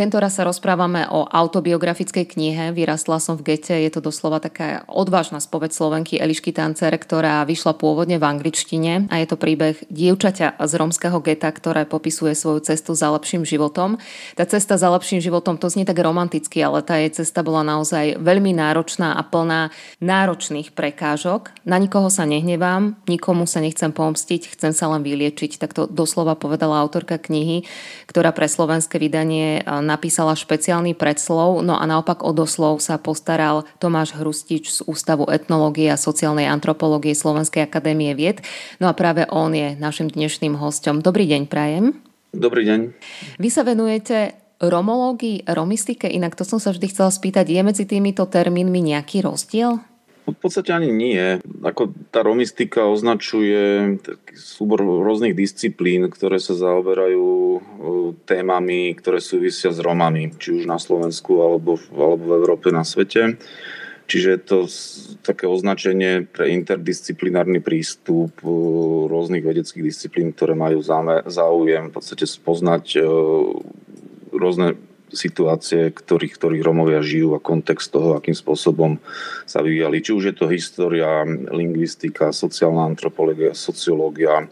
Tento raz sa rozprávame o autobiografickej knihe Vyrastla som v gete. Je to doslova taká odvážna spoveď Slovenky Elišky Tancer, ktorá vyšla pôvodne v angličtine a je to príbeh dievčaťa z romského geta, ktoré popisuje svoju cestu za lepším životom. Tá cesta za lepším životom to znie tak romanticky, ale tá jej cesta bola naozaj veľmi náročná a plná náročných prekážok. Na nikoho sa nehnevám, nikomu sa nechcem pomstiť, chcem sa len vyliečiť. Tak to doslova povedala autorka knihy, ktorá pre slovenské vydanie napísala špeciálny predslov, no a naopak o doslov sa postaral Tomáš Hrustič z Ústavu etnológie a sociálnej antropológie Slovenskej akadémie vied. No a práve on je našim dnešným hostom. Dobrý deň, Prajem. Dobrý deň. Vy sa venujete romológii, romistike, inak to som sa vždy chcela spýtať, je medzi týmito termínmi nejaký rozdiel? V podstate ani nie. Ako tá romistika označuje taký súbor rôznych disciplín, ktoré sa zaoberajú témami, ktoré súvisia s Romami, či už na Slovensku alebo, alebo v Európe, na svete. Čiže je to také označenie pre interdisciplinárny prístup rôznych vedeckých disciplín, ktoré majú záujem v podstate spoznať rôzne situácie, ktorých, ktorých Romovia žijú a kontext toho, akým spôsobom sa vyvíjali. Či už je to história, lingvistika, sociálna antropológia, sociológia,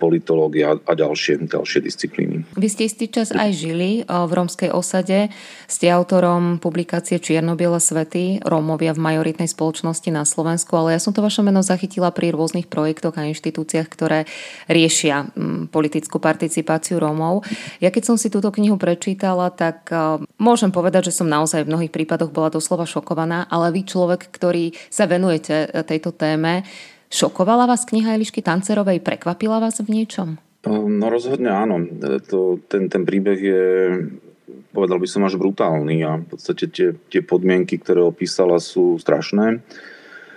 politológia a ďalšie, ďalšie disciplíny. Vy ste istý čas aj žili v rómskej osade. Ste autorom publikácie Čiernobiele svety Rómovia v majoritnej spoločnosti na Slovensku, ale ja som to vaše meno zachytila pri rôznych projektoch a inštitúciách, ktoré riešia politickú participáciu Rómov. Ja keď som si túto knihu prečítala, tak môžem povedať, že som naozaj v mnohých prípadoch bola doslova šokovaná, ale vy človek, ktorý sa venujete tejto téme, Šokovala vás kniha Elišky Tancerovej? Prekvapila vás v niečom? No rozhodne áno. To, ten, ten príbeh je povedal by som až brutálny a v podstate tie, tie podmienky, ktoré opísala sú strašné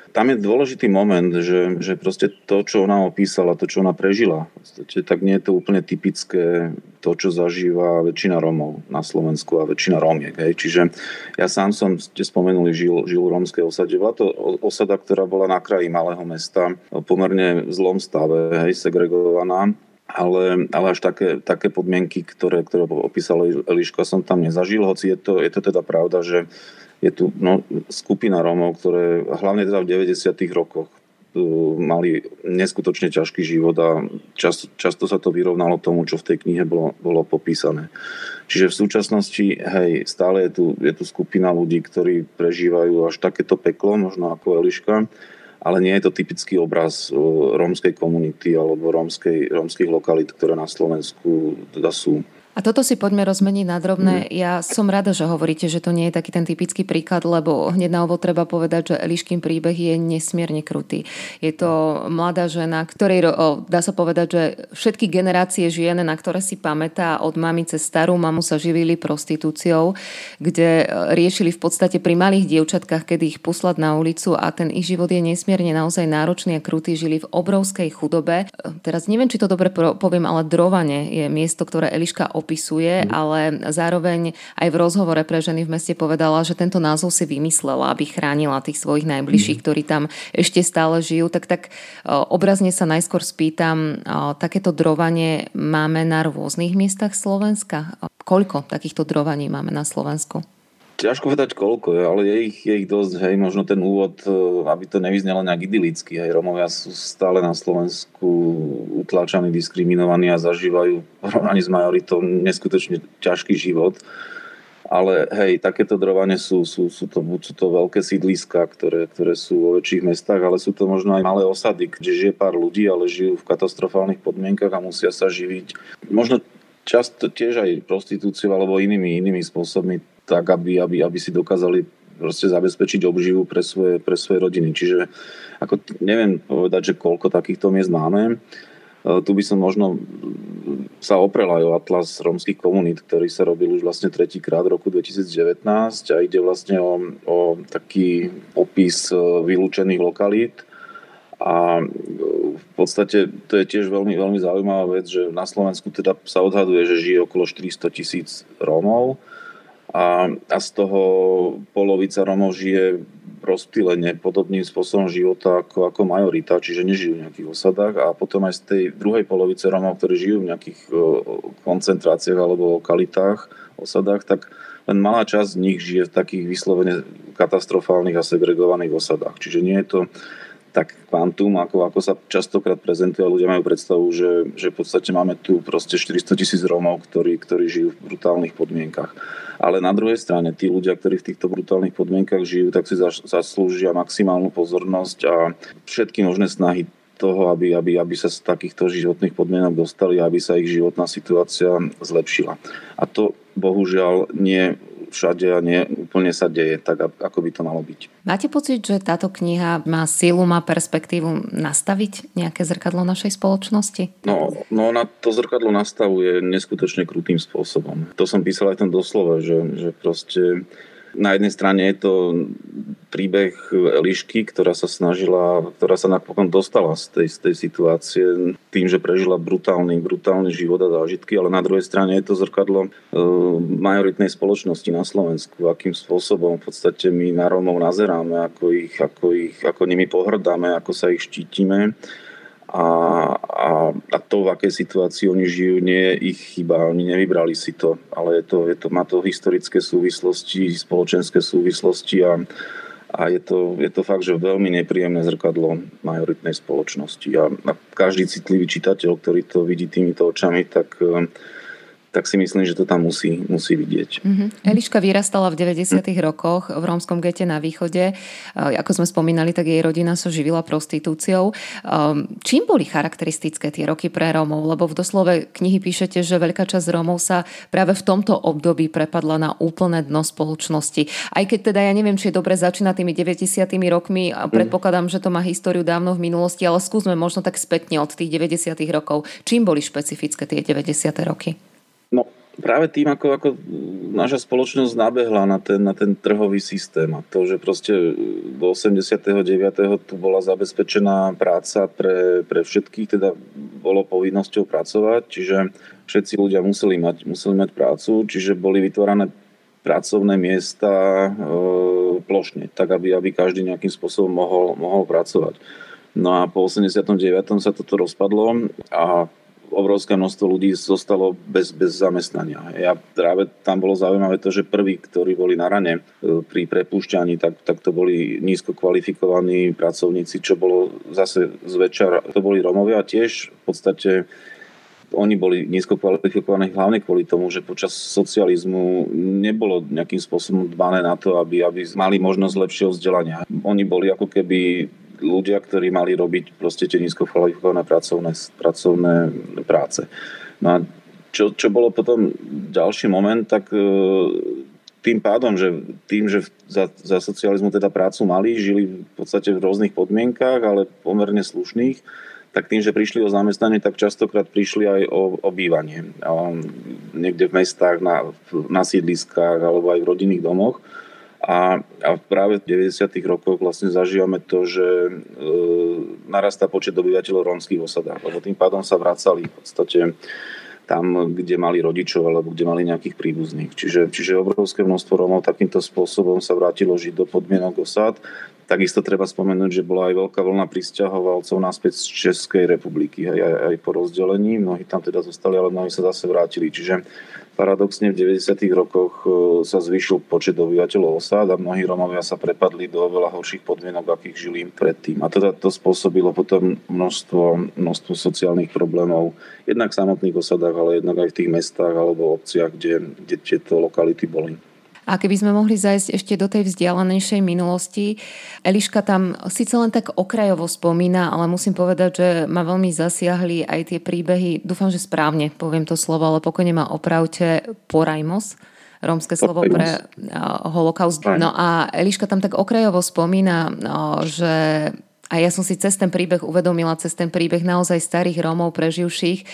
tam je dôležitý moment, že, že proste to, čo ona opísala, to, čo ona prežila, podstate, tak nie je to úplne typické to, čo zažíva väčšina Rómov na Slovensku a väčšina Rómiek. Hej. Čiže ja sám som, ste spomenuli, žil, žil v rómskej osade. Bola to osada, ktorá bola na kraji malého mesta, pomerne v zlom stave, hej, segregovaná ale, ale až také, také podmienky, ktoré, ktoré opísala Eliška, som tam nezažil, hoci je to, je to teda pravda, že je tu no, skupina Rómov, ktoré hlavne teda v 90. rokoch mali neskutočne ťažký život a často, často sa to vyrovnalo tomu, čo v tej knihe bolo, bolo popísané. Čiže v súčasnosti, hej, stále je tu, je tu skupina ľudí, ktorí prežívajú až takéto peklo, možno ako Eliška, ale nie je to typický obraz rómskej komunity alebo rómskej, rómskych lokalít, ktoré na Slovensku teda sú. A toto si poďme rozmeniť na drobné. Mm. Ja som rada, že hovoríte, že to nie je taký ten typický príklad, lebo hneď na ovo treba povedať, že Eliškým príbeh je nesmierne krutý. Je to mladá žena, ktorej, dá sa povedať, že všetky generácie žien, na ktoré si pamätá od mamy cez starú mamu sa živili prostitúciou, kde e, riešili v podstate pri malých dievčatkách, kedy ich poslať na ulicu a ten ich život je nesmierne naozaj náročný a krutý. Žili v obrovskej chudobe. E, teraz neviem, či to dobre poviem, ale Drovane je miesto, ktoré Eliška popisuje, mm. ale zároveň aj v rozhovore pre ženy v meste povedala, že tento názov si vymyslela, aby chránila tých svojich najbližších, mm. ktorí tam ešte stále žijú. Tak tak obrazne sa najskôr spýtam, takéto drovanie máme na rôznych miestach Slovenska? Koľko takýchto drovaní máme na Slovensku? Ťažko povedať koľko, ale je ich, je ich dosť, hej, možno ten úvod, e, aby to nevyznelo nejak idylicky, hej, Romovia sú stále na Slovensku utláčaní, diskriminovaní a zažívajú porovnaní s majoritou neskutočne ťažký život. Ale hej, takéto drovanie sú, sú, sú, to, sú to veľké sídliska, ktoré, ktoré sú vo väčších mestách, ale sú to možno aj malé osady, kde žije pár ľudí, ale žijú v katastrofálnych podmienkach a musia sa živiť. Možno často tiež aj prostitúciou alebo inými, inými spôsobmi tak, aby, aby, aby si dokázali proste zabezpečiť obživu pre svoje, pre svoje rodiny. Čiže ako, neviem povedať, že koľko takýchto miest máme. E, tu by som možno sa oprel aj o atlas rómskych komunít, ktorý sa robil už vlastne tretíkrát v roku 2019 a ide vlastne o, o taký popis e, vylúčených lokalít a v podstate to je tiež veľmi, veľmi zaujímavá vec, že na Slovensku teda sa odhaduje, že žije okolo 400 tisíc Rómov a, a z toho polovica Rómov žije rozptýlenie podobným spôsobom života ako, ako majorita, čiže nežijú v nejakých osadách a potom aj z tej druhej polovice Rómov, ktorí žijú v nejakých koncentráciách alebo lokalitách, osadách, tak len malá časť z nich žije v takých vyslovene katastrofálnych a segregovaných osadách. Čiže nie je to tak kvantum, ako, ako sa častokrát prezentuje ľudia majú predstavu, že, že v podstate máme tu proste 400 tisíc Rómov, ktorí, ktorí žijú v brutálnych podmienkach. Ale na druhej strane, tí ľudia, ktorí v týchto brutálnych podmienkach žijú, tak si zaslúžia maximálnu pozornosť a všetky možné snahy toho, aby, aby, aby sa z takýchto životných podmienok dostali a aby sa ich životná situácia zlepšila. A to bohužiaľ nie všade a nie úplne sa deje tak, ako by to malo byť. Máte pocit, že táto kniha má sílu, má perspektívu nastaviť nejaké zrkadlo našej spoločnosti? No, no na to zrkadlo nastavuje neskutočne krutým spôsobom. To som písal aj ten doslove, že, že proste na jednej strane je to príbeh Elišky, ktorá sa snažila, ktorá sa napokon dostala z tej, z tej situácie tým, že prežila brutálny, brutálny život a zážitky, ale na druhej strane je to zrkadlo e, majoritnej spoločnosti na Slovensku, akým spôsobom v podstate my na Rómov nazeráme, ako, ich, ako, ich, ako nimi pohrdáme, ako sa ich štítime a, a, a to, v akej situácii oni žijú, nie je ich chyba, oni nevybrali si to, ale je to, je to, má to historické súvislosti, spoločenské súvislosti a, a je to, je to fakt, že veľmi nepríjemné zrkadlo majoritnej spoločnosti. A, a každý citlivý čitateľ, ktorý to vidí týmito očami, tak tak si myslím, že to tam musí, musí vidieť. Mm-hmm. Eliška vyrastala v 90. Mm. rokoch v rómskom gete na východe. Ako sme spomínali, tak jej rodina sa živila prostitúciou. Čím boli charakteristické tie roky pre Rómov? Lebo v doslove knihy píšete, že veľká časť Rómov sa práve v tomto období prepadla na úplné dno spoločnosti. Aj keď teda ja neviem, či je dobre začínať tými 90. rokmi a mhm. predpokladám, mm. že to má históriu dávno v minulosti, ale skúsme možno tak spätne od tých 90. rokov. Čím boli špecifické tie 90. roky? No práve tým, ako, ako naša spoločnosť nabehla na ten, na ten trhový systém a to, že proste do 89. tu bola zabezpečená práca pre, pre všetkých, teda bolo povinnosťou pracovať, čiže všetci ľudia museli mať, museli mať prácu, čiže boli vytvárané pracovné miesta e, plošne, tak aby, aby každý nejakým spôsobom mohol, mohol pracovať. No a po 89. sa toto rozpadlo a obrovské množstvo ľudí zostalo bez, bez zamestnania. Ja práve tam bolo zaujímavé to, že prví, ktorí boli na rane e, pri prepúšťaní, tak, tak to boli nízko kvalifikovaní pracovníci, čo bolo zase zväčša, to boli Romovia tiež v podstate oni boli nízko kvalifikovaní hlavne kvôli tomu, že počas socializmu nebolo nejakým spôsobom dbané na to, aby, aby mali možnosť lepšieho vzdelania. Oni boli ako keby ľudia, ktorí mali robiť proste tie nízko kvalifikované pracovné, pracovné práce. No a čo, čo bolo potom ďalší moment, tak e, tým pádom, že tým, že za, za socializmu teda prácu mali, žili v podstate v rôznych podmienkách, ale pomerne slušných, tak tým, že prišli o zamestnanie, tak častokrát prišli aj o, o bývanie. Niekde v mestách, na, na sídliskách alebo aj v rodinných domoch. A, a práve v 90. rokoch vlastne zažívame to, že e, narastá počet obyvateľov rómskych osadách, lebo tým pádom sa vracali v podstate tam, kde mali rodičov alebo kde mali nejakých príbuzných. Čiže, čiže obrovské množstvo Rómov takýmto spôsobom sa vrátilo žiť do podmienok osad. Takisto treba spomenúť, že bola aj veľká vlna pristahovalcov naspäť z Českej republiky aj, aj, aj po rozdelení. Mnohí tam teda zostali, ale mnohí sa zase vrátili. Čiže Paradoxne v 90. rokoch e, sa zvyšil počet obyvateľov osád a mnohí Romovia sa prepadli do oveľa horších podmienok, akých žili predtým. A teda to spôsobilo potom množstvo, množstvo sociálnych problémov, jednak v samotných osadách, ale jednak aj v tých mestách alebo obciach, kde, kde tieto lokality boli. A keby sme mohli zajsť ešte do tej vzdialenejšej minulosti, Eliška tam síce len tak okrajovo spomína, ale musím povedať, že ma veľmi zasiahli aj tie príbehy, dúfam, že správne poviem to slovo, ale pokojne ma opravte, porajmos, rómske slovo pre holokaust. No a Eliška tam tak okrajovo spomína, že A ja som si cez ten príbeh uvedomila, cez ten príbeh naozaj starých Rómov preživších,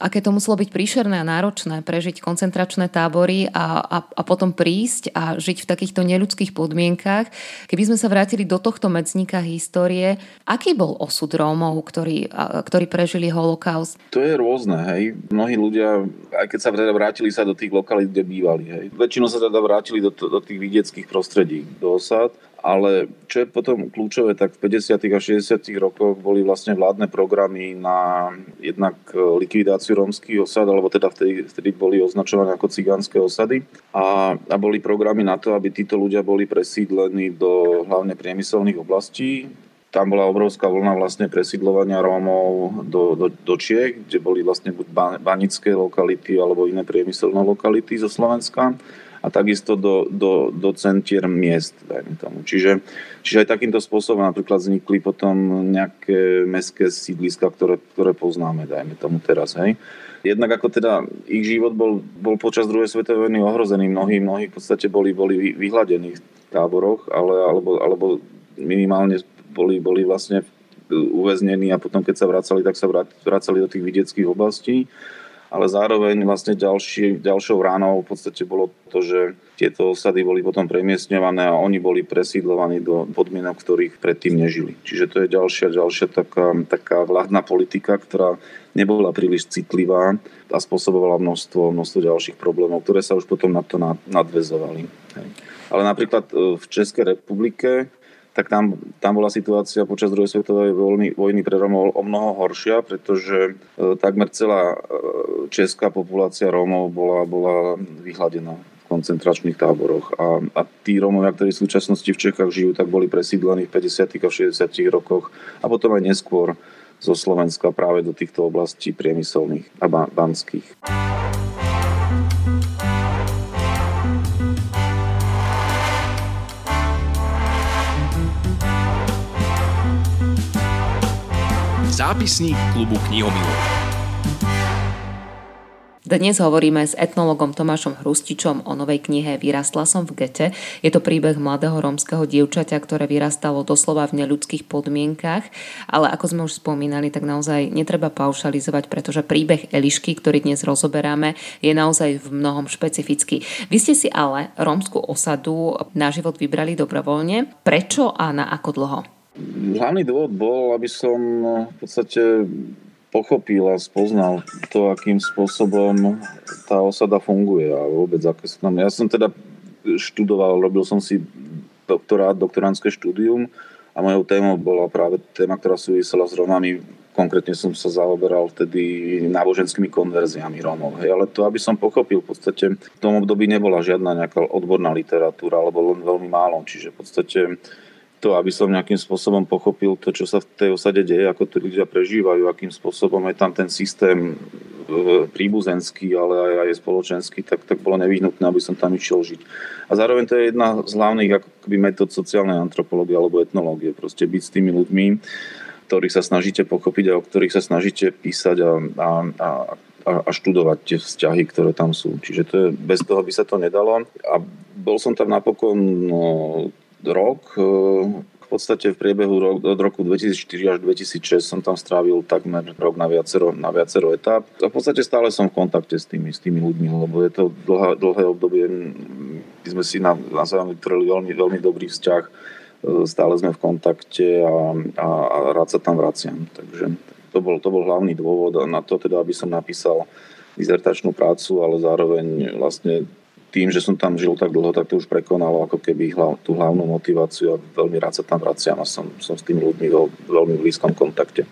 aké to muselo byť príšerné a náročné prežiť koncentračné tábory a, a, a potom prísť a žiť v takýchto neľudských podmienkach. Keby sme sa vrátili do tohto medzníka histórie, aký bol osud Rómov, ktorí, ktorí prežili holokaust? To je rôzne, hej. Mnohí ľudia, aj keď sa teda vrátili sa do tých lokalít, kde bývali, hej. Väčšinou sa teda vrátili do, do tých vidieckých prostredí, do osad ale čo je potom kľúčové, tak v 50. a 60. rokoch boli vlastne vládne programy na jednak likvidáciu rómskych osad, alebo teda vtedy, vtedy boli označované ako cigánske osady. A, a boli programy na to, aby títo ľudia boli presídlení do hlavne priemyselných oblastí, tam bola obrovská vlna vlastne presídlovania Rómov do, do, do Čiech, kde boli vlastne buď banické lokality alebo iné priemyselné lokality zo Slovenska a takisto do, do, do centier miest, dajme tomu. Čiže, čiže aj takýmto spôsobom napríklad vznikli potom nejaké mestské sídliska, ktoré, ktoré poznáme, dajme tomu teraz, hej. Jednak ako teda ich život bol, bol počas druhej svetovej vojny ohrozený, mnohí, mnohí v podstate boli, boli vyhladení v táboroch, ale, alebo, alebo minimálne boli, boli vlastne uväznení a potom keď sa vracali, tak sa vracali do tých vidieckých oblastí ale zároveň vlastne ďalší, ďalšou ránou v podstate bolo to, že tieto osady boli potom premiestňované a oni boli presídlovaní do podmienok, ktorých predtým nežili. Čiže to je ďalšia, ďalšia taká, taká vládna politika, ktorá nebola príliš citlivá a spôsobovala množstvo, množstvo ďalších problémov, ktoré sa už potom na to nadvezovali. Ale napríklad e, v Českej republike tak tam, tam bola situácia počas druhej svetovej vojny, vojny pre Rómov o mnoho horšia, pretože e, takmer celá e, česká populácia Rómov bola, bola vyhladená koncentračných táboroch. A, a tí Rómovia, ktorí v súčasnosti v Čechách žijú, tak boli presídlení v 50. a 60. rokoch a potom aj neskôr zo Slovenska práve do týchto oblastí priemyselných a banských. Zápisník klubu knihomilov. Dnes hovoríme s etnologom Tomášom Hrustičom o novej knihe Vyrastla som v gete. Je to príbeh mladého rómskeho dievčaťa, ktoré vyrastalo doslova v neľudských podmienkach, ale ako sme už spomínali, tak naozaj netreba paušalizovať, pretože príbeh Elišky, ktorý dnes rozoberáme, je naozaj v mnohom špecifický. Vy ste si ale rómskú osadu na život vybrali dobrovoľne. Prečo a na ako dlho? Hlavný dôvod bol, aby som v podstate pochopil a spoznal to, akým spôsobom tá osada funguje a vôbec aké sú tam. Ja som teda študoval, robil som si doktorát, doktoránske štúdium a mojou témou bola práve téma, ktorá súvisela s Romami. Konkrétne som sa zaoberal vtedy náboženskými konverziami Rómov. Hej, ale to, aby som pochopil, v podstate v tom období nebola žiadna nejaká odborná literatúra, alebo len veľmi málo. Čiže v podstate to, aby som nejakým spôsobom pochopil to, čo sa v tej osade deje, ako tí ľudia prežívajú, akým spôsobom je tam ten systém e, príbuzenský, ale aj, aj spoločenský, tak, tak bolo nevyhnutné, aby som tam išiel žiť. A zároveň to je jedna z hlavných akoby metód sociálnej antropológie alebo etnológie, proste byť s tými ľuďmi, ktorých sa snažíte pochopiť a o ktorých sa snažíte písať a, a, a, a študovať tie vzťahy, ktoré tam sú. Čiže to je, bez toho by sa to nedalo. A bol som tam napokon no, rok. E, v podstate v priebehu od roku 2004 až 2006 som tam strávil takmer rok na viacero, na viacero etap. A v podstate stále som v kontakte s tými, s tými ľuďmi, lebo je to dlhé, dlhé obdobie. My sme si na, navzájom vytvorili veľmi, veľmi dobrý vzťah. E, stále sme v kontakte a, a, a rád sa tam vraciam. Takže to bol, to bol hlavný dôvod na to, teda, aby som napísal dizertačnú prácu, ale zároveň vlastne tým, že som tam žil tak dlho, tak to už prekonalo ako keby hlav, tú hlavnú motiváciu a veľmi rád sa tam vraciam a som, som s tými ľuďmi vo veľmi blízkom kontakte.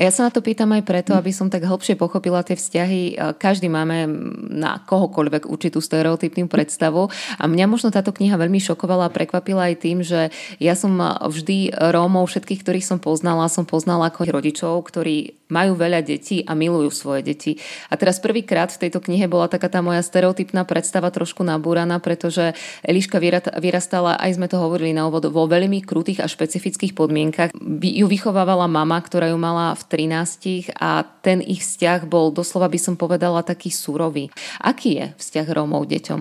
Ja sa na to pýtam aj preto, aby som tak hlbšie pochopila tie vzťahy. Každý máme na kohokoľvek určitú stereotypnú predstavu a mňa možno táto kniha veľmi šokovala a prekvapila aj tým, že ja som vždy Rómov, všetkých, ktorých som poznala, som poznala ako rodičov, ktorí majú veľa detí a milujú svoje deti. A teraz prvýkrát v tejto knihe bola taká tá moja stereotypná predstava trošku nabúraná, pretože Eliška vyrastala, aj sme to hovorili na úvod, vo veľmi krutých a špecifických podmienkach. Ju vychovávala mama, ktorá ju mala v 13 a ten ich vzťah bol doslova by som povedala taký surový. Aký je vzťah Rómov deťom?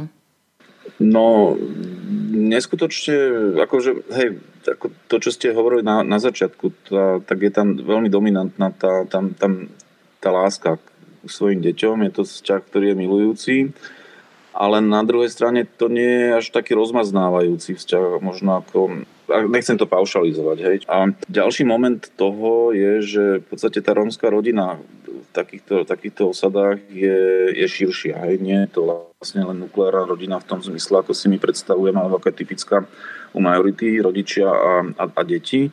No, neskutočne, akože, hej, to, čo ste hovorili na, na začiatku, tá, tak je tam veľmi dominantná tá, tam, tam, tá láska k svojim deťom. Je to vzťah, ktorý je milujúci, ale na druhej strane to nie je až taký rozmaznávajúci vzťah, možno ako nechcem to paušalizovať. Hej. A ďalší moment toho je, že v podstate tá rómska rodina takýchto, takýchto osadách je, je širšia. Hej. Nie je to vlastne len nukleárna rodina v tom zmysle, ako si my predstavujeme, alebo ako je typická u majority, rodičia a, a, a deti.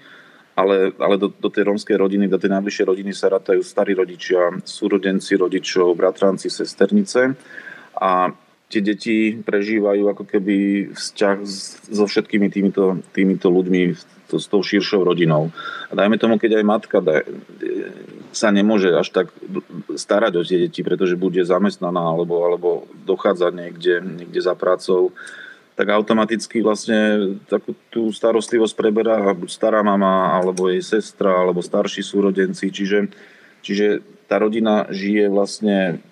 Ale, ale do, do tej rómskej rodiny, do tej najbližšej rodiny sa rátajú starí rodičia, súrodenci rodičov, bratranci, sesternice. A tie deti prežívajú ako keby vzťah so všetkými týmito, týmito ľuďmi, to, s tou širšou rodinou. A dajme tomu, keď aj matka sa nemôže až tak starať o tie deti, pretože bude zamestnaná alebo, alebo dochádza niekde, niekde za prácou, tak automaticky vlastne takú tú starostlivosť preberá buď stará mama, alebo jej sestra, alebo starší súrodenci. Čiže, čiže tá rodina žije vlastne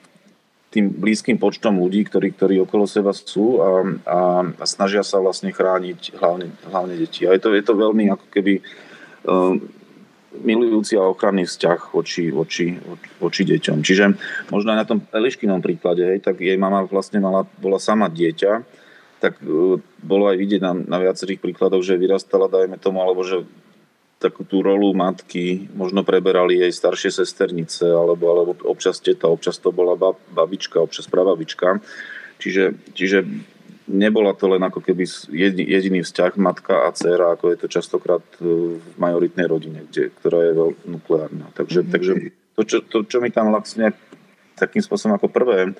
tým blízkym počtom ľudí, ktorí, ktorí okolo seba sú a, a, a snažia sa vlastne chrániť hlavne, hlavne deti. A je to, je to veľmi ako keby um, milujúci a ochranný vzťah voči, voči, voči deťom. Čiže možno aj na tom Eliškinom príklade, hej, tak jej mama vlastne mala, bola sama dieťa, tak uh, bolo aj vidieť na, na viacerých príkladoch, že vyrastala, dajme tomu, alebo že takú tú rolu matky možno preberali jej staršie sesternice, alebo, alebo občas teta, občas to bola bab, babička, občas prababička. Čiže, čiže nebola to len ako keby jediný vzťah matka a dcera, ako je to častokrát v majoritnej rodine, kde, ktorá je veľmi nukleárna. Takže, mm-hmm. takže to, čo, to, čo mi tam vlastne takým spôsobom ako prvé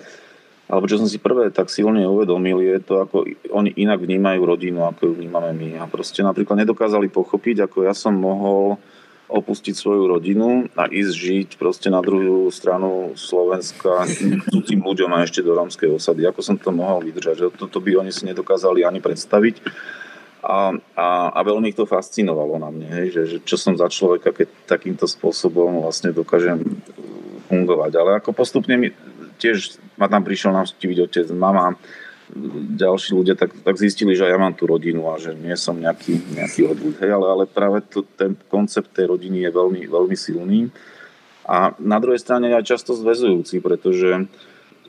alebo čo som si prvé tak silne uvedomil, je to, ako oni inak vnímajú rodinu, ako ju vnímame my. A proste napríklad nedokázali pochopiť, ako ja som mohol opustiť svoju rodinu a ísť žiť proste na druhú stranu Slovenska cudzím ľuďom a ešte do rómskej osady. Ako som to mohol vydržať? Toto by oni si nedokázali ani predstaviť. A, a, a veľmi to fascinovalo na mne, hej, že, že čo som za človeka, keď takýmto spôsobom vlastne dokážem fungovať. Ale ako postupne mi tiež ma tam prišiel navštíviť otec, mama, ďalší ľudia tak, tak zistili, že ja mám tú rodinu a že nie som nejaký, nejaký odbud. Hej, ale, ale práve to, ten koncept tej rodiny je veľmi, veľmi silný. A na druhej strane aj často zväzujúci, pretože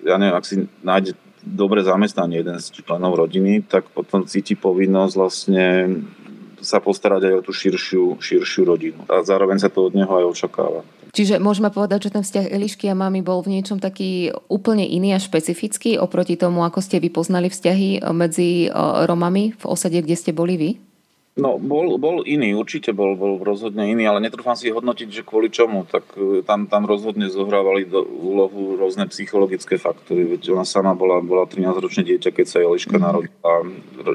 ja neviem, ak si nájde dobre zamestnanie jeden z členov rodiny, tak potom cíti povinnosť vlastne sa postarať aj o tú širšiu, širšiu rodinu. A zároveň sa to od neho aj očakáva. Čiže môžeme povedať, že ten vzťah Elišky a mami bol v niečom taký úplne iný a špecifický oproti tomu, ako ste vy poznali vzťahy medzi Romami v osade, kde ste boli vy? No, bol, bol iný, určite bol, bol rozhodne iný, ale netrúfam si hodnotiť, že kvôli čomu. Tak e, tam, tam rozhodne zohrávali do, úlohu rôzne psychologické faktory. Veď ona sama bola, bola 13-ročné dieťa, keď sa Eliška mm. narodila.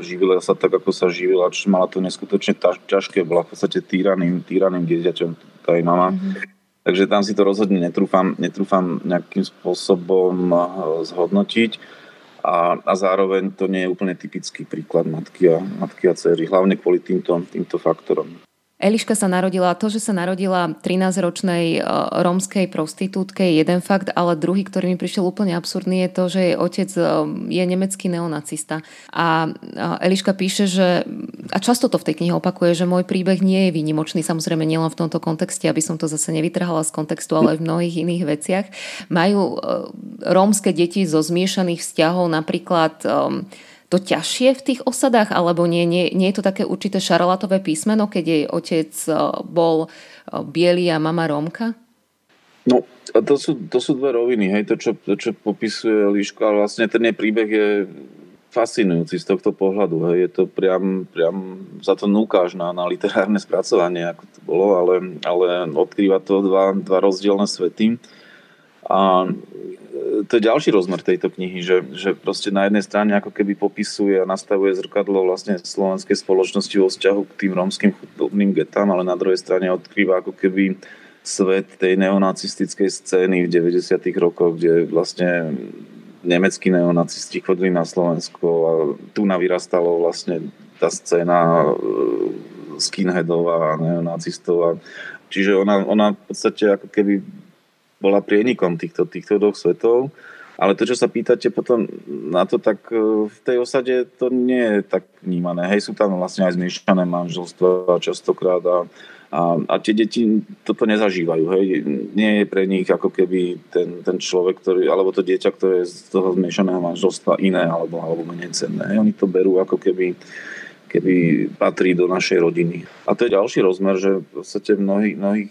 Živila sa tak, ako sa živila, čiže mala to neskutočne ťažké. Bola v podstate týraným, týraným dieťaťom tá jej mama. Mm. Takže tam si to rozhodne netrúfam, netrúfam nejakým spôsobom eh, zhodnotiť. A, a zároveň to nie je úplne typický príklad matky a, matky a cery, hlavne kvôli týmto, týmto faktorom. Eliška sa narodila, to, že sa narodila 13-ročnej e, rómskej prostitútke je jeden fakt, ale druhý, ktorý mi prišiel úplne absurdný, je to, že jej otec e, je nemecký neonacista. A Eliška píše, že, a často to v tej knihe opakuje, že môj príbeh nie je výnimočný, samozrejme nielen v tomto kontexte, aby som to zase nevytrhala z kontextu, ale aj v mnohých iných veciach. Majú e, rómske deti zo zmiešaných vzťahov napríklad to ťažšie v tých osadách, alebo nie, nie, nie je to také určité šarlatové písmeno, keď jej otec e, bol e, biely a mama Rómka? No, to sú, to sú dve roviny, hej, to, čo, to, čo popisuje Líško, ale vlastne ten jej príbeh je fascinujúci z tohto pohľadu. Hej. Je to priam, priam za to núkáš na, na literárne spracovanie, ako to bolo, ale, ale odkrýva to dva, dva rozdielne svety. A to je ďalší rozmer tejto knihy, že, že proste na jednej strane ako keby popisuje a nastavuje zrkadlo vlastne slovenskej spoločnosti vo vzťahu k tým rómskym chudobným getám, ale na druhej strane odkrýva ako keby svet tej neonacistickej scény v 90. rokoch, kde vlastne nemeckí neonacisti chodili na Slovensko a tu navyrastalo vlastne tá scéna e, skinheadov a neonacistov. A, čiže ona, ona v podstate ako keby bola prienikom týchto, týchto dvoch svetov. Ale to, čo sa pýtate potom na to, tak e, v tej osade to nie je tak vnímané. Hej, sú tam vlastne aj zmiešané manželstva častokrát a, a, a tie deti toto nezažívajú. Hej. Nie je pre nich ako keby ten, ten človek, ktorý, alebo to dieťa, ktoré je z toho zmiešaného manželstva iné alebo, alebo menej cenné. Hej. Oni to berú ako keby keby patrí do našej rodiny. A to je ďalší rozmer, že v podstate mnohých, mnohých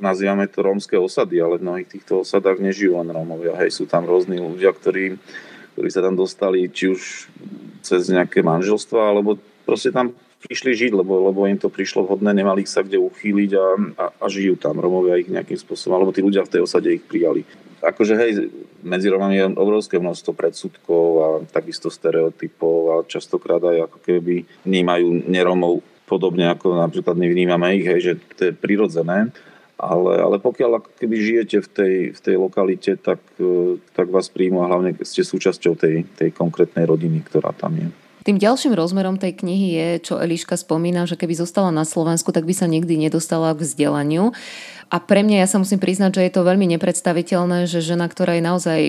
nazývame to rómske osady, ale v mnohých týchto osadách nežijú len Rómovia. Hej, sú tam rôzni ľudia, ktorí, ktorí sa tam dostali či už cez nejaké manželstva, alebo proste tam prišli žiť, lebo, lebo im to prišlo vhodné, nemali sa kde uchýliť a, a, a žijú tam. Romovia ich nejakým spôsobom, alebo tí ľudia v tej osade ich prijali. Akože hej, medzi Romami je obrovské množstvo predsudkov a takisto stereotypov a častokrát aj ako keby vnímajú neromov podobne ako napríklad my vnímame ich, hej, že to je prirodzené. Ale, ale pokiaľ ako keby žijete v tej, v tej lokalite, tak, tak vás príjmu a hlavne ste súčasťou tej, tej konkrétnej rodiny, ktorá tam je. Tým ďalším rozmerom tej knihy je, čo Eliška spomína, že keby zostala na Slovensku, tak by sa nikdy nedostala k vzdelaniu. A pre mňa, ja sa musím priznať, že je to veľmi nepredstaviteľné, že žena, ktorá je naozaj,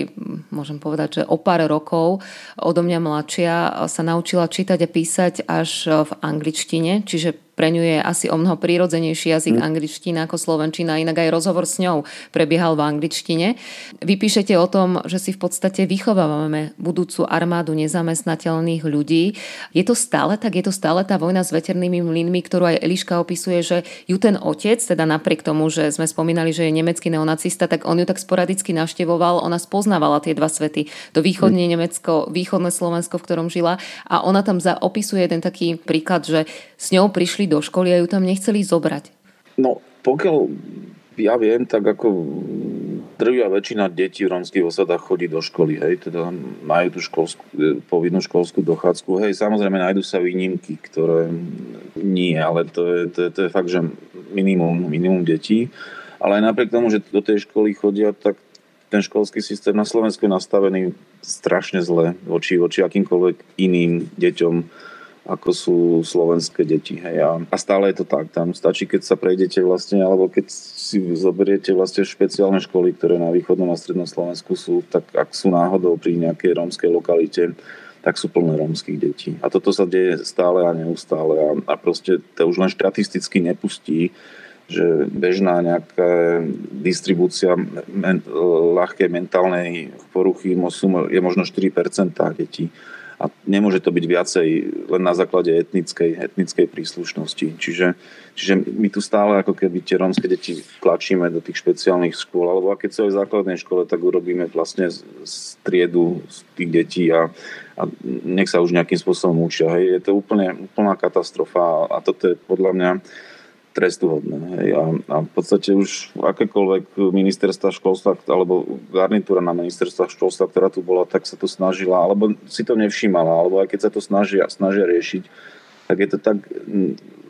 môžem povedať, že o pár rokov odo mňa mladšia, sa naučila čítať a písať až v angličtine, čiže pre ňu je asi o mnoho prírodzenejší jazyk mm. angličtina ako slovenčina, inak aj rozhovor s ňou prebiehal v angličtine. Vy píšete o tom, že si v podstate vychovávame budúcu armádu nezamestnateľných ľudí. Je to stále tak? Je to stále tá vojna s veternými mlynmi, ktorú aj Eliška opisuje, že ju ten otec, teda napriek tomu, že sme spomínali, že je nemecký neonacista, tak on ju tak sporadicky navštevoval, ona spoznávala tie dva svety. To východne mm. Nemecko, východné Slovensko, v ktorom žila a ona tam opisuje jeden taký príklad, že s ňou prišli do školy a ju tam nechceli zobrať? No, pokiaľ ja viem, tak ako drvia väčšina detí v romských osadách chodí do školy, hej, teda majú tú školskú, povinnú školskú dochádzku, hej, samozrejme nájdu sa výnimky, ktoré nie, ale to je, to to je fakt, že minimum, minimum detí, ale aj napriek tomu, že do tej školy chodia, tak ten školský systém na Slovensku je nastavený strašne zle voči, voči akýmkoľvek iným deťom ako sú slovenské deti. Hej. A, a stále je to tak. Tam stačí, keď sa prejdete vlastne, alebo keď si zoberiete vlastne špeciálne školy, ktoré na východnom a strednom Slovensku sú, tak ak sú náhodou pri nejakej rómskej lokalite, tak sú plné rómskych detí. A toto sa deje stále a neustále. A, a proste to už len štatisticky nepustí, že bežná nejaká distribúcia men, ľahkej mentálnej poruchy je možno 4% detí a nemôže to byť viacej len na základe etnickej, etnickej príslušnosti. Čiže, čiže my tu stále ako keby tie rómske deti tlačíme do tých špeciálnych škôl, alebo keď aj v základnej škole, tak urobíme vlastne striedu z tých detí a, a nech sa už nejakým spôsobom učia. Hej. Je to úplne, úplná katastrofa a toto je podľa mňa trestuhodné. A, a v podstate už akékoľvek ministerstva školstva alebo garnitúra na ministerstva školstva, ktorá tu bola, tak sa to snažila, alebo si to nevšímala, alebo aj keď sa to snažia, snažia riešiť, tak je to tak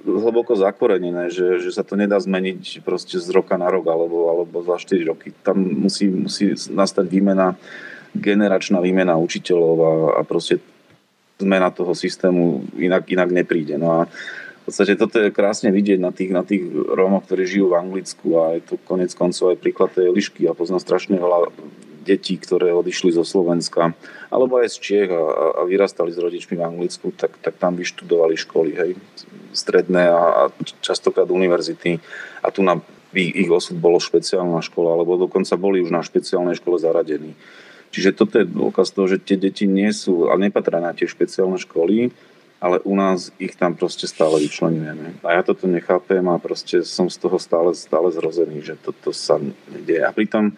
hlboko zakorenené, že, že sa to nedá zmeniť proste z roka na rok alebo, alebo za 4 roky. Tam musí, musí nastať výmena, generačná výmena učiteľov a, a proste zmena toho systému inak, inak nepríde. No a podstate toto je krásne vidieť na tých, na tých Rómoch, ktorí žijú v Anglicku a je to konec koncov aj príklad tej lišky a poznám strašne veľa detí, ktoré odišli zo Slovenska alebo aj z Čiech a, a vyrastali s rodičmi v Anglicku, tak, tak tam vyštudovali školy, hej, stredné a, a častokrát univerzity. A tu na ich, ich osud bolo špeciálna škola, alebo dokonca boli už na špeciálnej škole zaradení. Čiže toto je dôkaz toho, že tie deti nie sú, ale nepatria na tie špeciálne školy, ale u nás ich tam proste stále vyčlenujeme. A ja toto nechápem a proste som z toho stále, stále zrozený, že toto sa nedieje. A pritom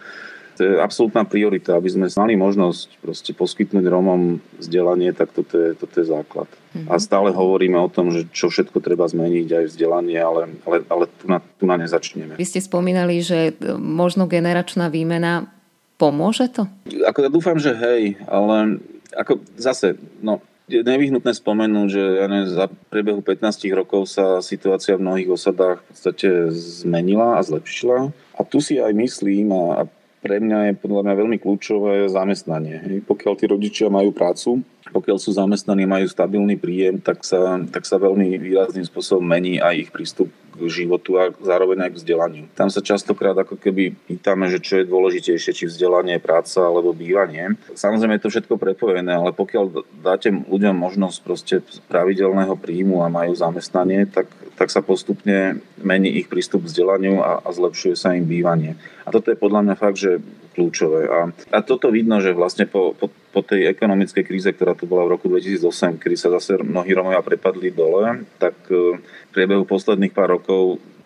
to je absolútna priorita, aby sme mali možnosť proste poskytnúť Rómom vzdelanie, tak toto je, toto je základ. Mm-hmm. A stále hovoríme o tom, že čo všetko treba zmeniť, aj vzdelanie, ale, ale, ale tu, na, tu na nezačneme. Vy ste spomínali, že možno generačná výmena pomôže to? Ako ja dúfam, že hej, ale ako zase, no nevyhnutné spomenúť, že ja neviem, za priebehu 15 rokov sa situácia v mnohých osadách v podstate zmenila a zlepšila. A tu si aj myslím a pre mňa je podľa mňa veľmi kľúčové zamestnanie. Pokiaľ tí rodičia majú prácu, pokiaľ sú zamestnaní, majú stabilný príjem, tak sa, tak sa veľmi výrazným spôsobom mení aj ich prístup k životu a zároveň aj k vzdelaniu. Tam sa častokrát ako keby pýtame, že čo je dôležitejšie, či vzdelanie, práca alebo bývanie. Samozrejme je to všetko prepojené, ale pokiaľ dáte ľuďom možnosť proste pravidelného príjmu a majú zamestnanie, tak, tak sa postupne mení ich prístup k vzdelaniu a, a zlepšuje sa im bývanie. A toto je podľa mňa fakt, že kľúčové. A, a toto vidno, že vlastne po, po, po tej ekonomickej kríze, ktorá tu bola v roku 2008, kedy sa zase mnohí Romovia prepadli dole, tak e, v priebehu posledných pár rokov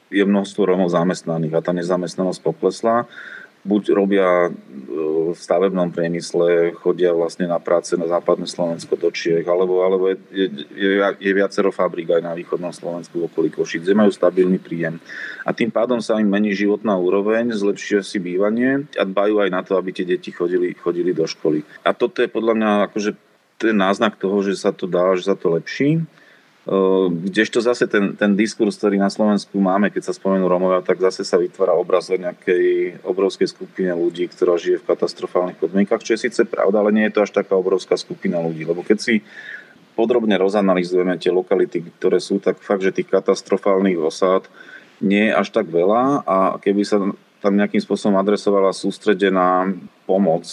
je množstvo Romov zamestnaných a tá nezamestnanosť poklesla buď robia e, v stavebnom priemysle, chodia vlastne na práce na západné Slovensko do Čiech, alebo, alebo je, je, je viacero fabrík aj na východnom Slovensku okolí Košic, kde majú stabilný príjem. A tým pádom sa im mení životná úroveň, zlepšuje si bývanie a dbajú aj na to, aby tie deti chodili, chodili do školy. A toto je podľa mňa akože ten náznak toho, že sa to dá, že sa to lepší. Kdežto zase ten, ten diskurs, ktorý na Slovensku máme, keď sa spomenú Romovia, tak zase sa vytvára obraz o nejakej obrovskej skupine ľudí, ktorá žije v katastrofálnych podmienkach, čo je síce pravda, ale nie je to až taká obrovská skupina ľudí. Lebo keď si podrobne rozanalizujeme tie lokality, ktoré sú, tak fakt, že tých katastrofálnych osád nie je až tak veľa a keby sa tam nejakým spôsobom adresovala sústredená pomoc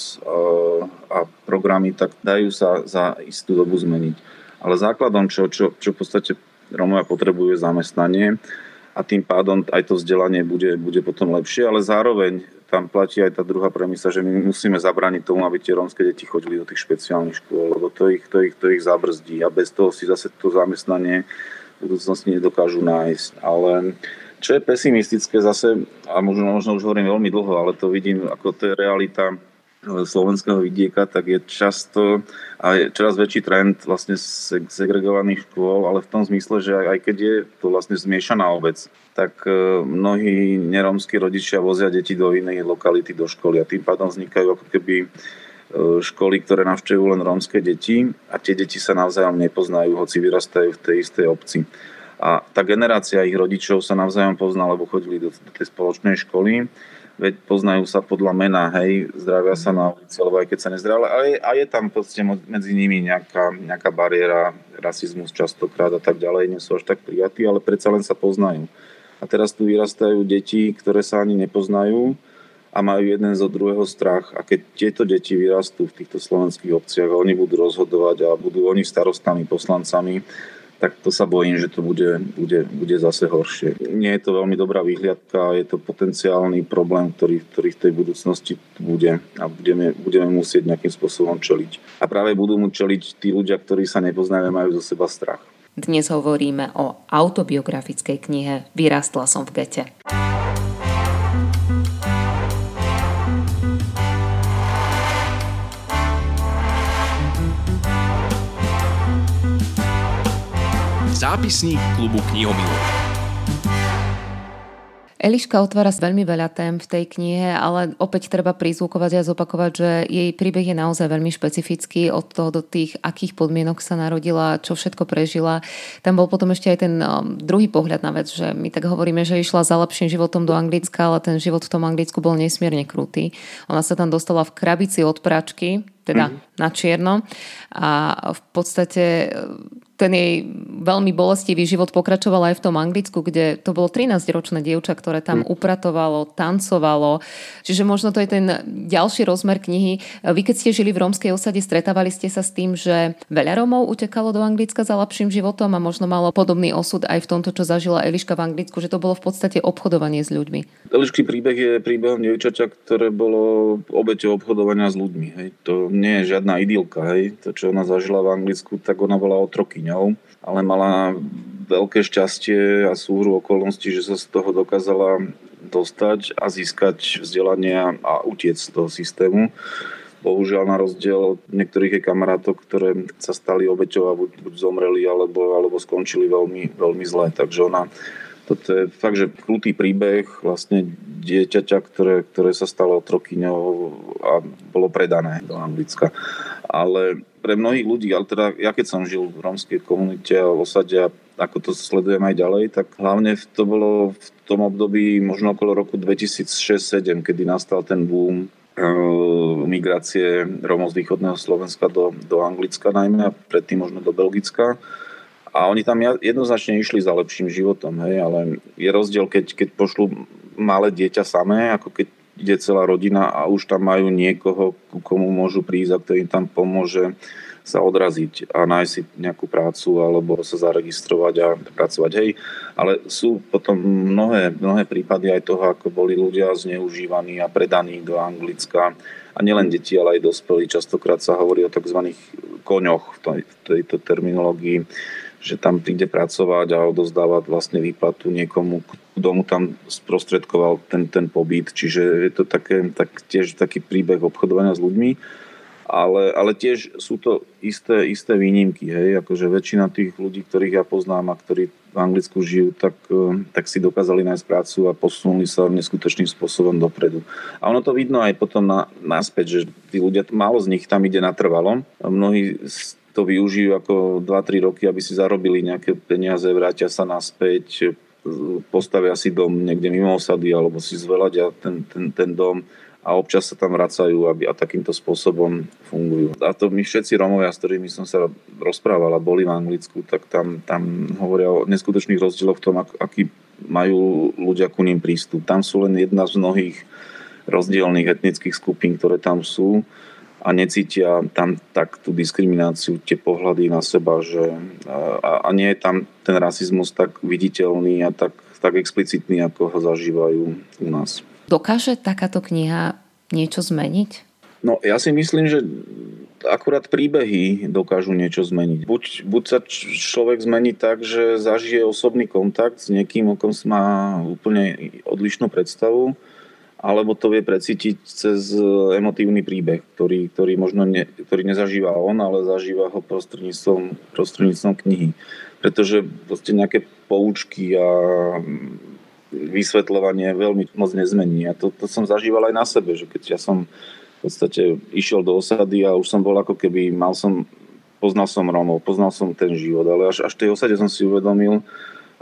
a programy, tak dajú sa za istú dobu zmeniť ale základom, čo, čo, čo v podstate Romovia potrebujú, je zamestnanie. A tým pádom aj to vzdelanie bude, bude potom lepšie, ale zároveň tam platí aj tá druhá premisa, že my musíme zabrániť tomu, aby tie rómske deti chodili do tých špeciálnych škôl, lebo to ich, to ich, to ich zabrzdí. A bez toho si zase to zamestnanie v budúcnosti nedokážu nájsť. Ale čo je pesimistické zase, a možno, možno už hovorím veľmi dlho, ale to vidím, ako to je realita slovenského vidieka, tak je často a je čoraz väčší trend vlastne segregovaných škôl, ale v tom zmysle, že aj keď je to vlastne zmiešaná obec, tak e, mnohí nerómsky rodičia vozia deti do inej lokality do školy a tým pádom vznikajú ako keby e, školy, ktoré navštevujú len rómske deti a tie deti sa navzájom nepoznajú, hoci vyrastajú v tej istej obci. A tá generácia ich rodičov sa navzájom pozná, lebo chodili do tej spoločnej školy veď poznajú sa podľa mena, hej, zdravia sa na ulici, alebo aj keď sa nezdravia, ale a je tam proste medzi nimi nejaká, nejaká bariéra, rasizmus častokrát a tak ďalej, nie sú až tak prijatí, ale predsa len sa poznajú. A teraz tu vyrastajú deti, ktoré sa ani nepoznajú a majú jeden zo druhého strach. A keď tieto deti vyrastú v týchto slovenských obciach oni budú rozhodovať a budú oni starostami, poslancami, tak to sa bojím, že to bude, bude, bude zase horšie. Nie je to veľmi dobrá výhľadka, je to potenciálny problém, ktorý, ktorý v tej budúcnosti bude a budeme, budeme musieť nejakým spôsobom čeliť. A práve budú mu čeliť tí ľudia, ktorí sa nepoznajú, majú zo seba strach. Dnes hovoríme o autobiografickej knihe Vyrastla som v gete. Zápisník klubu knihomilov. Eliška otvára veľmi veľa tém v tej knihe, ale opäť treba prizvukovať a zopakovať, že jej príbeh je naozaj veľmi špecifický od toho do tých, akých podmienok sa narodila, čo všetko prežila. Tam bol potom ešte aj ten um, druhý pohľad na vec, že my tak hovoríme, že išla za lepším životom do Anglicka, ale ten život v tom Anglicku bol nesmierne krutý. Ona sa tam dostala v krabici od pračky, teda mm-hmm. Na čierno. A v podstate ten jej veľmi bolestivý život pokračoval aj v tom Anglicku, kde to bolo 13-ročné dievča, ktoré tam mm. upratovalo, tancovalo. Čiže možno to je ten ďalší rozmer knihy. Vy keď ste žili v rómskej osade, stretávali ste sa s tým, že veľa Rómov utekalo do Anglicka za lepším životom a možno malo podobný osud aj v tomto, čo zažila Eliška v Anglicku, že to bolo v podstate obchodovanie s ľuďmi. Elišký príbeh je príbehom dievčaťa, ktoré bolo obeťou obchodovania s ľuďmi. Hej. To nie je žiadna idylka. Hej. To, čo ona zažila v Anglicku, tak ona bola otrokyňa ňou, ale mala veľké šťastie a súhru okolností, že sa z toho dokázala dostať a získať vzdelanie a utiec z toho systému. Bohužiaľ na rozdiel od niektorých jej kamarátov, ktoré sa stali obeťou a buď, buď zomreli alebo, alebo skončili veľmi, veľmi zle. Takže ona, toto je fakt, že krutý príbeh vlastne dieťaťa, ktoré, ktoré sa stalo otrokyňou a bolo predané do Anglicka. Ale pre mnohých ľudí, ale teda ja keď som žil v rómskej komunite a v osade a ako to sledujem aj ďalej, tak hlavne to bolo v tom období možno okolo roku 2006-2007, kedy nastal ten boom uh, migrácie Romov z východného Slovenska do, do Anglicka najmä a predtým možno do Belgicka. A oni tam jednoznačne išli za lepším životom, hej, ale je rozdiel, keď, keď pošlu malé dieťa samé, ako keď ide celá rodina a už tam majú niekoho, ku komu môžu prísť a ktorý im tam pomôže sa odraziť a nájsť si nejakú prácu alebo sa zaregistrovať a pracovať. Hej, ale sú potom mnohé, mnohé prípady aj toho, ako boli ľudia zneužívaní a predaní do Anglicka. A nielen deti, ale aj dospelí. Častokrát sa hovorí o tzv. koňoch v, tej, v tejto terminológii, že tam príde pracovať a odozdávať vlastne výplatu niekomu, kto mu tam sprostredkoval ten, ten pobyt. Čiže je to také, tak, tiež taký príbeh obchodovania s ľuďmi ale, ale tiež sú to isté, isté výnimky. Hej? Akože väčšina tých ľudí, ktorých ja poznám a ktorí v Anglicku žijú, tak, eh, tak si dokázali nájsť prácu a posunuli sa neskutočným spôsobom dopredu. A ono to vidno aj potom na, naspäť, že tí ľudia, málo z nich tam ide natrvalo. Mnohí to využijú ako 2-3 roky, aby si zarobili nejaké peniaze, vrátia sa naspäť, postavia si dom niekde mimo osady alebo si zveladia ten, ten, ten dom a občas sa tam vracajú aby, a takýmto spôsobom fungujú. A to my všetci Romovia, s ktorými som sa rozprával a boli v Anglicku, tak tam, tam hovoria o neskutočných rozdieloch v tom, ak, aký majú ľudia ku ním prístup. Tam sú len jedna z mnohých rozdielných etnických skupín, ktoré tam sú a necítia tam tak tú diskrimináciu, tie pohľady na seba, že a, a nie je tam ten rasizmus tak viditeľný a tak, tak explicitný, ako ho zažívajú u nás. Dokáže takáto kniha niečo zmeniť? No ja si myslím, že akurát príbehy dokážu niečo zmeniť. Buď, buď sa človek zmení tak, že zažije osobný kontakt s niekým, o kom má úplne odlišnú predstavu, alebo to vie precítiť cez emotívny príbeh, ktorý, ktorý možno ne, ktorý nezažíva on, ale zažíva ho prostredníctvom, prostredníctvom knihy. Pretože proste nejaké poučky a vysvetľovanie veľmi moc nezmení. A to, to som zažíval aj na sebe, že keď ja som v podstate išiel do osady a už som bol ako keby, mal som, poznal som Rómov, poznal som ten život, ale až, až v tej osade som si uvedomil,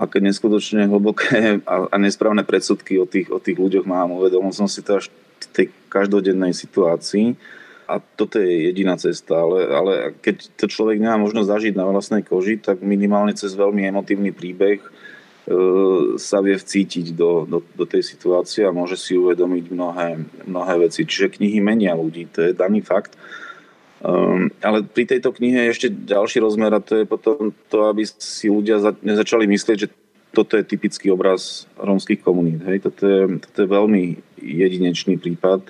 aké neskutočne hlboké a, a nesprávne predsudky o tých, o tých ľuďoch mám. Uvedomil som si to až v tej každodennej situácii a toto je jediná cesta, ale, ale keď to človek nemá možnosť zažiť na vlastnej koži, tak minimálne cez veľmi emotívny príbeh E, sa vie vcítiť do, do, do tej situácie a môže si uvedomiť mnohé, mnohé veci. Čiže knihy menia ľudí, to je daný fakt. Um, ale pri tejto knihe je ešte ďalší rozmer a to je potom to, aby si ľudia za, nezačali myslieť, že toto je typický obraz rómskych komunít. Hej? Toto, je, toto je veľmi jedinečný prípad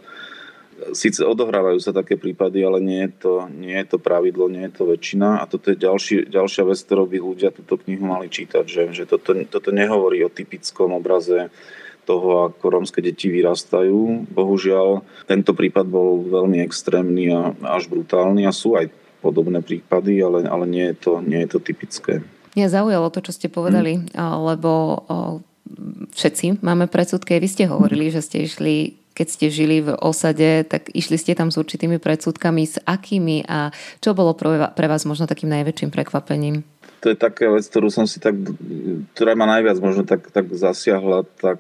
síce odohrávajú sa také prípady, ale nie je to, nie je to pravidlo, nie je to väčšina a toto je ďalší, ďalšia vec, ktorou by ľudia túto knihu mali čítať, že, že toto, toto nehovorí o typickom obraze toho, ako rómske deti vyrastajú. Bohužiaľ, tento prípad bol veľmi extrémny a až brutálny a sú aj podobné prípady, ale, ale nie, je to, nie je to typické. Mňa zaujalo to, čo ste povedali, hmm. lebo všetci máme predsudky. Vy ste hovorili, že ste išli keď ste žili v osade, tak išli ste tam s určitými predsudkami, s akými a čo bolo pre vás možno takým najväčším prekvapením? To je taká vec, ktorú som si tak, ktorá ma najviac možno tak, tak zasiahla, tak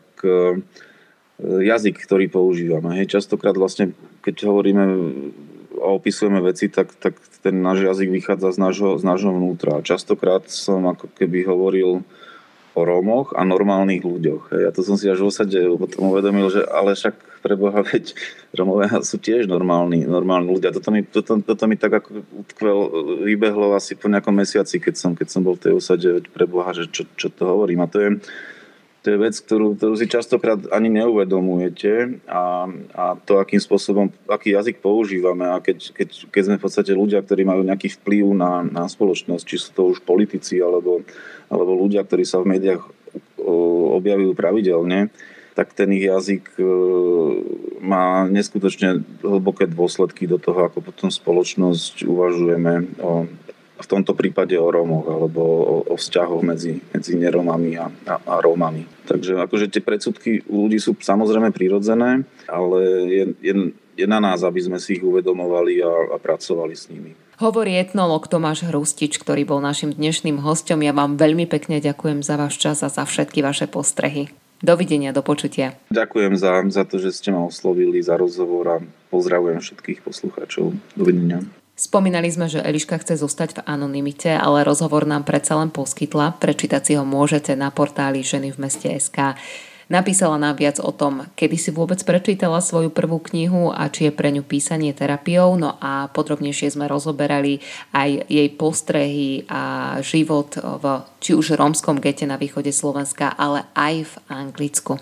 jazyk, ktorý používame. Hej, častokrát vlastne, keď hovoríme a opisujeme veci, tak, tak ten náš jazyk vychádza z nášho, z nášho vnútra. Častokrát som ako keby hovoril o Rómoch a normálnych ľuďoch. Ja to som si až v osade potom uvedomil, že ale však pre Boha, veď Rómovia sú tiež normálni, normálni ľudia. Toto mi, toto, toto mi tak ako utkvel, vybehlo asi po nejakom mesiaci, keď som, keď som bol v tej osade, veď pre Boha, že čo, čo to hovorím. A to je, to je vec, ktorú, ktorú si častokrát ani neuvedomujete a, a to, akým spôsobom, aký jazyk používame a keď, keď, keď sme v podstate ľudia, ktorí majú nejaký vplyv na, na spoločnosť, či sú to už politici alebo alebo ľudia, ktorí sa v médiách objavujú pravidelne, tak ten ich jazyk e, má neskutočne hlboké dôsledky do toho, ako potom spoločnosť uvažujeme o, v tomto prípade o Rómoch alebo o, o vzťahoch medzi, medzi neromami a, a, a Rómami. Takže akože tie predsudky u ľudí sú samozrejme prirodzené, ale je, je, je na nás, aby sme si ich uvedomovali a, a pracovali s nimi. Hovorí etnolog Tomáš Hrustič, ktorý bol našim dnešným hostom. Ja vám veľmi pekne ďakujem za váš čas a za všetky vaše postrehy. Dovidenia, do počutia. Ďakujem za, za to, že ste ma oslovili, za rozhovor a pozdravujem všetkých poslucháčov. Dovidenia. Spomínali sme, že Eliška chce zostať v anonimite, ale rozhovor nám predsa len poskytla. Prečítať si ho môžete na portáli Ženy v meste SK. Napísala nám viac o tom, kedy si vôbec prečítala svoju prvú knihu a či je pre ňu písanie terapiou. No a podrobnejšie sme rozoberali aj jej postrehy a život v či už rómskom gete na východe Slovenska, ale aj v Anglicku.